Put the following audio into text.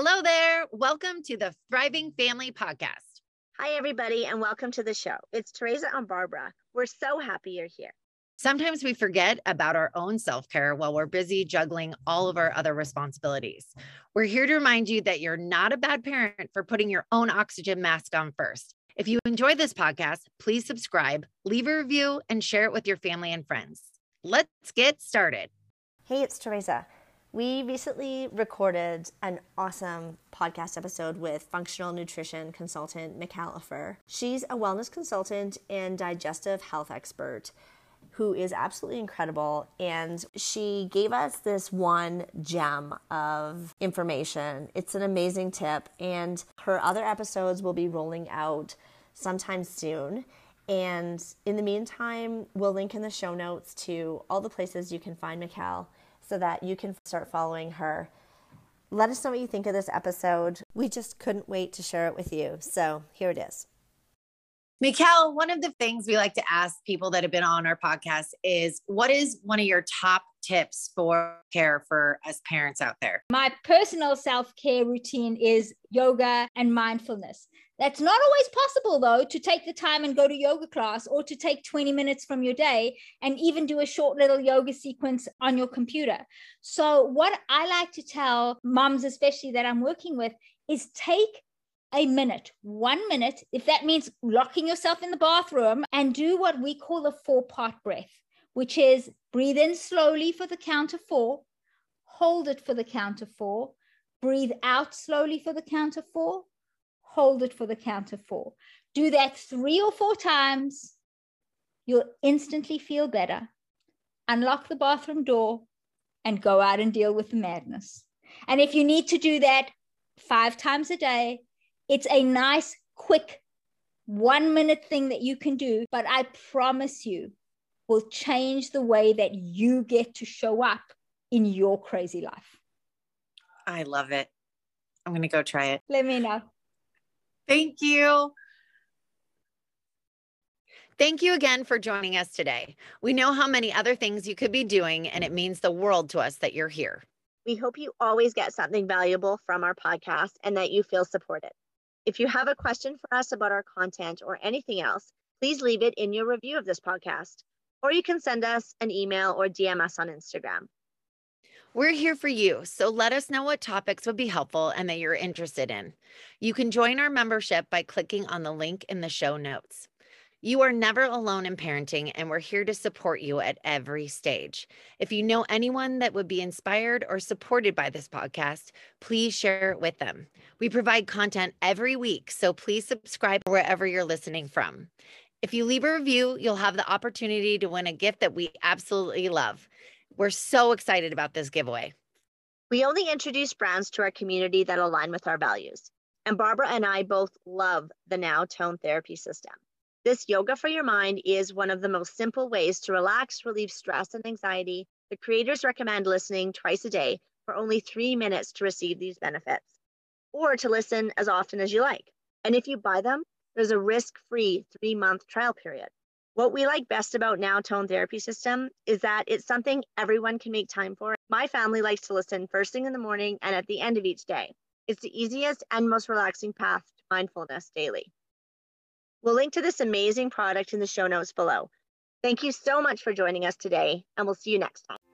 Hello there. Welcome to the Thriving Family Podcast. Hi, everybody, and welcome to the show. It's Teresa and Barbara. We're so happy you're here. Sometimes we forget about our own self care while we're busy juggling all of our other responsibilities. We're here to remind you that you're not a bad parent for putting your own oxygen mask on first. If you enjoy this podcast, please subscribe, leave a review, and share it with your family and friends. Let's get started. Hey, it's Teresa. We recently recorded an awesome podcast episode with functional nutrition consultant Michal Ofer. She's a wellness consultant and digestive health expert who is absolutely incredible. And she gave us this one gem of information. It's an amazing tip, and her other episodes will be rolling out sometime soon. And in the meantime, we'll link in the show notes to all the places you can find Michal so that you can start following her. Let us know what you think of this episode. We just couldn't wait to share it with you. So here it is. Michal, one of the things we like to ask people that have been on our podcast is what is one of your top tips for care for us parents out there? My personal self care routine is yoga and mindfulness. That's not always possible, though, to take the time and go to yoga class or to take 20 minutes from your day and even do a short little yoga sequence on your computer. So, what I like to tell moms, especially that I'm working with, is take a minute, one minute, if that means locking yourself in the bathroom and do what we call a four part breath, which is breathe in slowly for the count of four, hold it for the count of four, breathe out slowly for the count of four, hold it for the count of four. Do that three or four times. You'll instantly feel better. Unlock the bathroom door and go out and deal with the madness. And if you need to do that five times a day, it's a nice, quick, one minute thing that you can do, but I promise you will change the way that you get to show up in your crazy life. I love it. I'm going to go try it. Let me know. Thank you. Thank you again for joining us today. We know how many other things you could be doing, and it means the world to us that you're here. We hope you always get something valuable from our podcast and that you feel supported. If you have a question for us about our content or anything else, please leave it in your review of this podcast, or you can send us an email or DM us on Instagram. We're here for you, so let us know what topics would be helpful and that you're interested in. You can join our membership by clicking on the link in the show notes. You are never alone in parenting, and we're here to support you at every stage. If you know anyone that would be inspired or supported by this podcast, please share it with them. We provide content every week, so please subscribe wherever you're listening from. If you leave a review, you'll have the opportunity to win a gift that we absolutely love. We're so excited about this giveaway. We only introduce brands to our community that align with our values. And Barbara and I both love the Now Tone Therapy System. This yoga for your mind is one of the most simple ways to relax, relieve stress and anxiety. The creators recommend listening twice a day for only three minutes to receive these benefits, or to listen as often as you like. And if you buy them, there's a risk free three month trial period. What we like best about Now Tone Therapy System is that it's something everyone can make time for. My family likes to listen first thing in the morning and at the end of each day. It's the easiest and most relaxing path to mindfulness daily. We'll link to this amazing product in the show notes below. Thank you so much for joining us today, and we'll see you next time.